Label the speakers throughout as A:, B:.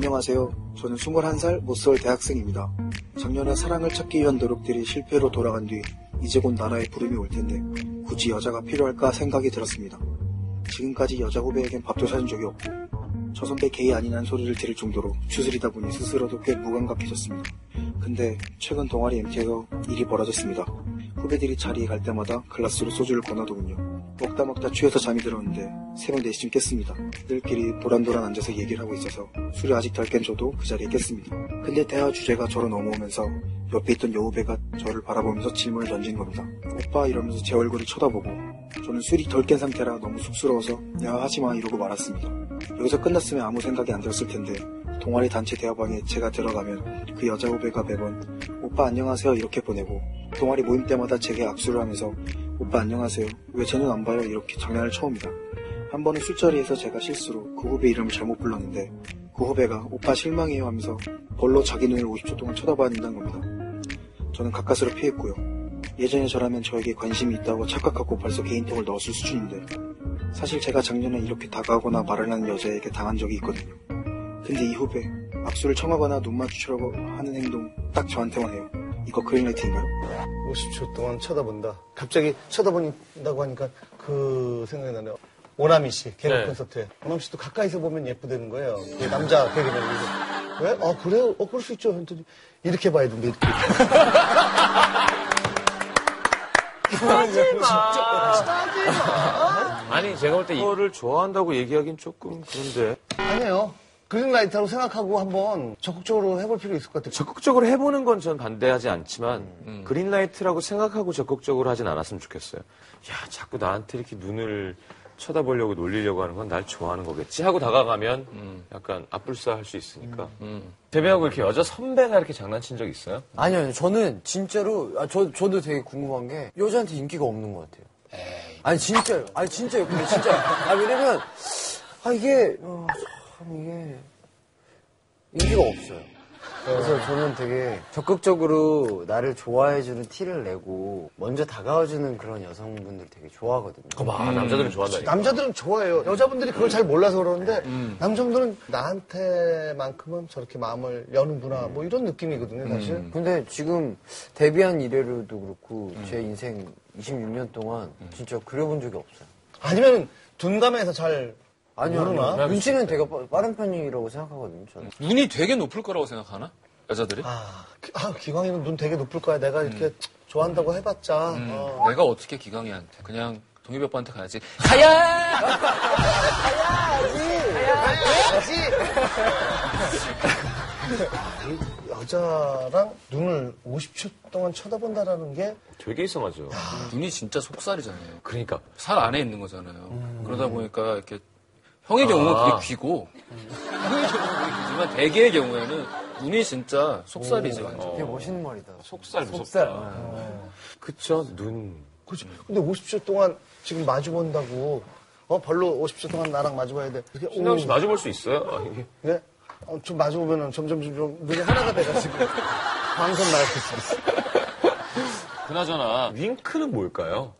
A: 안녕하세요. 저는 21살 모쏠 대학생입니다. 작년에 사랑을 찾기 위한 노력들이 실패로 돌아간 뒤 이제 곧 나라에 부름이 올 텐데 굳이 여자가 필요할까 생각이 들었습니다. 지금까지 여자 후배에겐 밥도 사준 적이 없고 저 선배 게이 아니란 소리를 들을 정도로 추스리다 보니 스스로도 꽤 무감각해졌습니다. 근데 최근 동아리 MT에서 일이 벌어졌습니다. 후배들이 자리에 갈 때마다 글라스로 소주를 권하더군요. 먹다 먹다 취해서 잠이 들었는데 새벽 4시쯤 깼습니다. 들끼리 도란도란 앉아서 얘기를 하고 있어서 술이 아직 덜 깬 저도 그 자리에 깼습니다. 근데 대화 주제가 저로 넘어오면서 옆에 있던 여후배가 저를 바라보면서 질문을 던진 겁니다. 오빠 이러면서 제 얼굴을 쳐다보고 저는 술이 덜 깬 상태라 너무 쑥스러워서 야 하지마 이러고 말았습니다. 여기서 끝났으면 아무 생각이 안 들었을 텐데 동아리 단체 대화방에 제가 들어가면 그 여자 후배가 매번 오빠 안녕하세요 이렇게 보내고 동아리 모임 때마다 제게 악수를 하면서 오빠 안녕하세요 왜 제 눈 안 봐요 이렇게 장난을 쳐옵니다. 한 번은 술자리에서 제가 실수로 그 후배 이름을 잘못 불렀는데 그 후배가 오빠 실망해요 하면서 벌로 자기 눈을 50초 동안 쳐다봐야 된다는 겁니다. 저는 가까스로 피했고요. 예전에 저라면 저에게 관심이 있다고 착각하고 벌써 개인톡을 넣었을 수준인데 사실 제가 작년에 이렇게 다가오거나 말을 하는 여자에게 당한 적이 있거든요. 근데 이 후배 악수를 청하거나 눈 마주치려고 하는 행동 딱 저한테만 해요. 이거 그린라이트인가요?
B: 50초 동안 쳐다본다. 갑자기 쳐다본다고 하니까 그 생각이 나네요. 오나미 씨, 개그
C: 네.
B: 콘서트에. 오나미 씨도 가까이서 보면 예쁘다는 거예요. 그 남자 개그맨. 왜? 아, 그래요? 어, 그럴 수 있죠. 했더니 이렇게 봐야 된다, 이렇게.
C: 아니 제가 볼 때 이거를 좋아한다고 얘기하긴 조금 그런데
B: 아니에요. 그린라이트라고 생각하고 한번 적극적으로 해볼 필요 있을 것 같아요.
C: 적극적으로 해보는 건 전 반대하지 않지만 그린라이트라고 생각하고 적극적으로 하진 않았으면 좋겠어요. 야 자꾸 나한테 이렇게 눈을 쳐다보려고 놀리려고 하는 건 날 좋아하는 거겠지 하고 다가가면 약간 앞불싸할 수 있으니까 대배하고 이렇게 여자 선배가 이렇게 장난친 적 있어요?
D: 아니요, 아니요. 저는 진짜로, 아, 저, 저도 되게 궁금한 게, 여자한테 인기가 없는 것 같아요. 아니, 진짜요. 아니, 진짜요. 근데 진짜. 아, 왜냐면, 아, 이게, 어, 참, 이게, 인기가 없어요. 그래서 저는 되게 적극적으로 나를 좋아해주는 티를 내고, 먼저 다가와주는 그런 여성분들 되게 좋아하거든요.
C: 아, 남자들은 좋아한다니까.
B: 남자들은 좋아해요. 여자분들이 그걸 잘 몰라서 그러는데 남성들은 나한테만큼은 저렇게 마음을 여는구나 뭐 이런 느낌이거든요, 사실.
D: 근데 지금 데뷔한 이래로도 그렇고, 제 인생 26년 동안 진짜 그려본 적이 없어요.
B: 아니면 둔감해서 잘
D: 아니요,
B: 모르나?
D: 아니요. 눈치는 되게 빠- 빠른 편이라고 생각하거든요, 저는.
E: 눈이 되게 높을 거라고 생각하나? 여자들이?
B: 아, 기- 아, 기광이는 눈 되게 높을 거야. 내가 이렇게 좋아한다고 해봤자.
E: 음,
B: 어.
E: 내가 어떻게 기강이한테 그냥 동엽이 오빠한테 가야지. 가야!
B: 여자랑 눈을 50초 동안 쳐다본다라는 게
C: 되게 이상하죠.
E: 눈이 진짜 속살이잖아요.
C: 그러니까
E: 살 안에 있는 거잖아요. 그러다 보니까 이렇게 형의 경우는
C: 아.
E: 그게 귀고 형의 경우는 그게 귀지만 대개의 경우에는 눈이 진짜 속살이지 완전.
D: 되게 멋있는 말이다.
C: 속살 무섭다.
D: 속살.
C: 그쵸 눈.
B: 그렇지. 근데 50초 동안 지금 마주 본다고 어 별로 50초 동안 나랑 마주 봐야 돼. 이렇게
C: 신영 씨
B: 오,
C: 마주 볼 수 있어요? 아, 이게.
B: 네? 어, 좀 마주 보면은 점점 좀 눈이 하나가 돼가지고 방송 나갈 수 있어.
C: 그나저나 윙크는 뭘까요?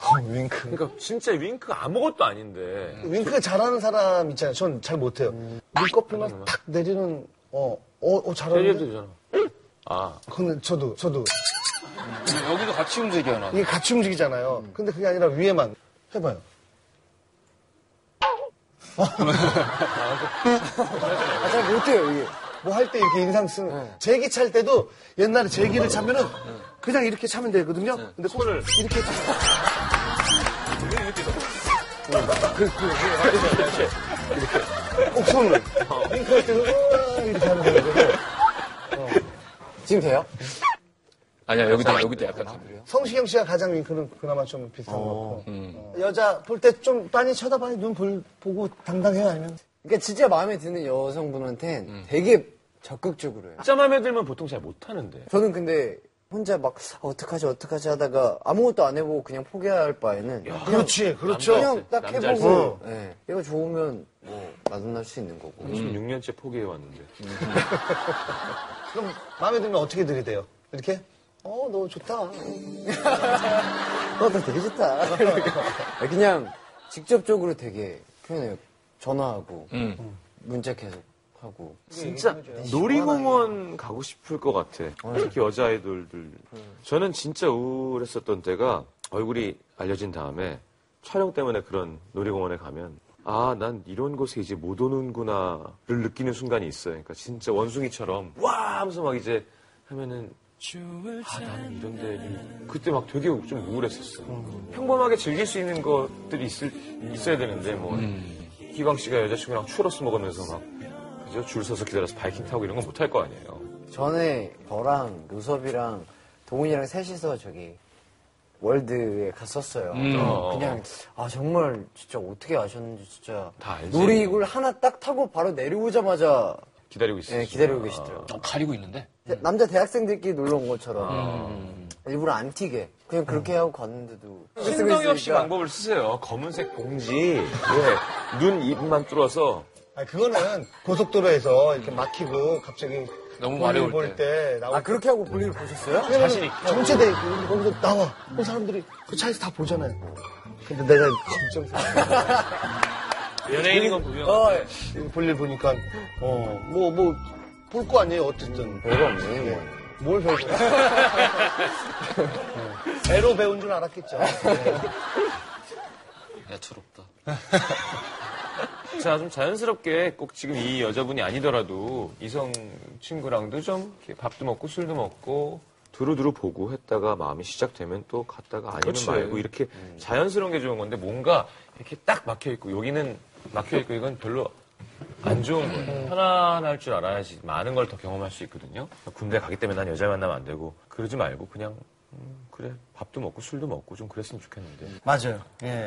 B: 어, 윙크.
C: 그러니까 진짜 윙크 아무것도 아닌데
B: 윙크 잘하는 사람 있잖아요. 전 잘 못해요. 눈꺼풀만 탁 내리는 어, 어, 어
C: 때려도
B: 잘하는데.
C: 되잖아. 아
B: 근데 저도 저도
E: 여기도 같이 움직여나.
B: 이게 같이 움직이잖아요. 근데 그게 아니라 위에만 해봐요.
D: 아, 잘 못해요, 이게.
B: 뭐 할 때 이렇게 인상 쓰는 제기 찰 때도 옛날에 제기를 차면은 그냥 이렇게 차면 되거든요. 근데 손을 이렇게 차. 그, 그, 이렇게 꼭 손을 윙크할 때도 으아 이렇게 하는 거예요.
D: 지금 돼요?
E: 아니야 여기도 여기도 약간 좀.
B: 성시경 씨가 가장 윙크는 그나마 좀 비슷한 것 같고 어. 여자 볼 때좀 많이 쳐다봐요. 눈 볼, 보고 당당해요 아니면
D: 그러니까 진짜 마음에 드는 여성분한텐 되게 적극적으로 해요.
C: 진짜 마음에 들면 보통 잘 못하는데.
D: 저는 근데 혼자 막 아, 어떡하지 어떡하지 하다가 아무것도 안 해보고 그냥 포기할 바에는 그냥,
B: 그렇지 그렇죠.
D: 그냥 딱 해보고 예, 얘가 좋으면 뭐 만날 수 있는 거고
C: 26년째 포기해 왔는데.
B: 그럼 마음에 들면 어떻게 들이대요? 이렇게 어 너 좋다.
D: 너도 되게 좋다. 그냥 직접적으로 되게 표현해요 전화하고
E: 음.
D: 문자 계속 하고.
C: 진짜 놀이공원 가고 싶을 것 같아. 특히 여자 아이돌들. 저는 진짜 우울했었던 때가 얼굴이 알려진 다음에 촬영 때문에 그런 놀이공원에 가면 아, 난 이런 곳에 이제 못 오는구나를 느끼는 순간이 있어요. 그러니까 진짜 원숭이처럼 와 하면서 막 이제 하면은 아, 나는 이런 데를 그때 막 되게 좀 우울했었어. 평범하게 즐길 수 있는 것들이 있을, 있어야 되는데 뭐 기광 씨가 여자친구랑 추러스 먹으면서 막 그죠? 줄 서서 기다려서 바이킹 타고 이런 건 못할 거 아니에요.
D: 전에 저랑 루섭이랑 동훈이랑 셋이서 저기 월드에 갔었어요. 그냥 아 정말 진짜 어떻게 아셨는지 진짜
C: 다 알지.
D: 놀이기구를 하나 딱 타고 바로 내려오자마자
C: 기다리고 있어요.
D: 예, 기다리고 계시더라고요.
E: 어, 가리고 있는데.
D: 대- 남자 대학생들끼리 놀러 온 것처럼 일부러 안 튀게. 그냥 그렇게 하고 갔는데도.
C: 신동엽 씨 방법을 쓰세요. 검은색 봉지, 예, 눈 입만 뚫어서.
B: 아 그거는 고속도로에서 이렇게 막히고 갑자기
E: 너무
B: 볼일
E: 마려울
B: 볼
E: 때.
B: 때 나올
D: 아 그렇게 하고 볼일 보셨어요?
B: 자신 있게 전체돼 있고 거기서 나와. 그 사람들이 그 차에서 다 보잖아요. 근데 내가 검정
C: 연예인인 건 분명.
D: 어,
B: 볼일 보니까 어 뭐 뭐 볼 거 아니에요 어쨌든.
D: 별거 없네 뭐.
B: 뭘 배우고 애로 배운 줄 알았겠죠
E: 애처롭다.
C: 자, 좀 자연스럽게 꼭 지금 이 여자분이 아니더라도 이성 친구랑도 좀 이렇게 밥도 먹고 술도 먹고 두루두루 보고 했다가 마음이 시작되면 또 갔다가 아니면
E: 그렇지.
C: 말고 이렇게 자연스러운 게 좋은 건데 뭔가 이렇게 딱 막혀 있고 여기는 막혀 있고 이건 별로 안 좋은 거예요. 편안할 줄 알아야지 많은 걸 더 경험할 수 있거든요. 군대 가기 때문에 난 여자 만나면 안 되고 그러지 말고 그냥 음, 그래 밥도 먹고 술도 먹고 좀 그랬으면 좋겠는데.
B: 맞아요 예.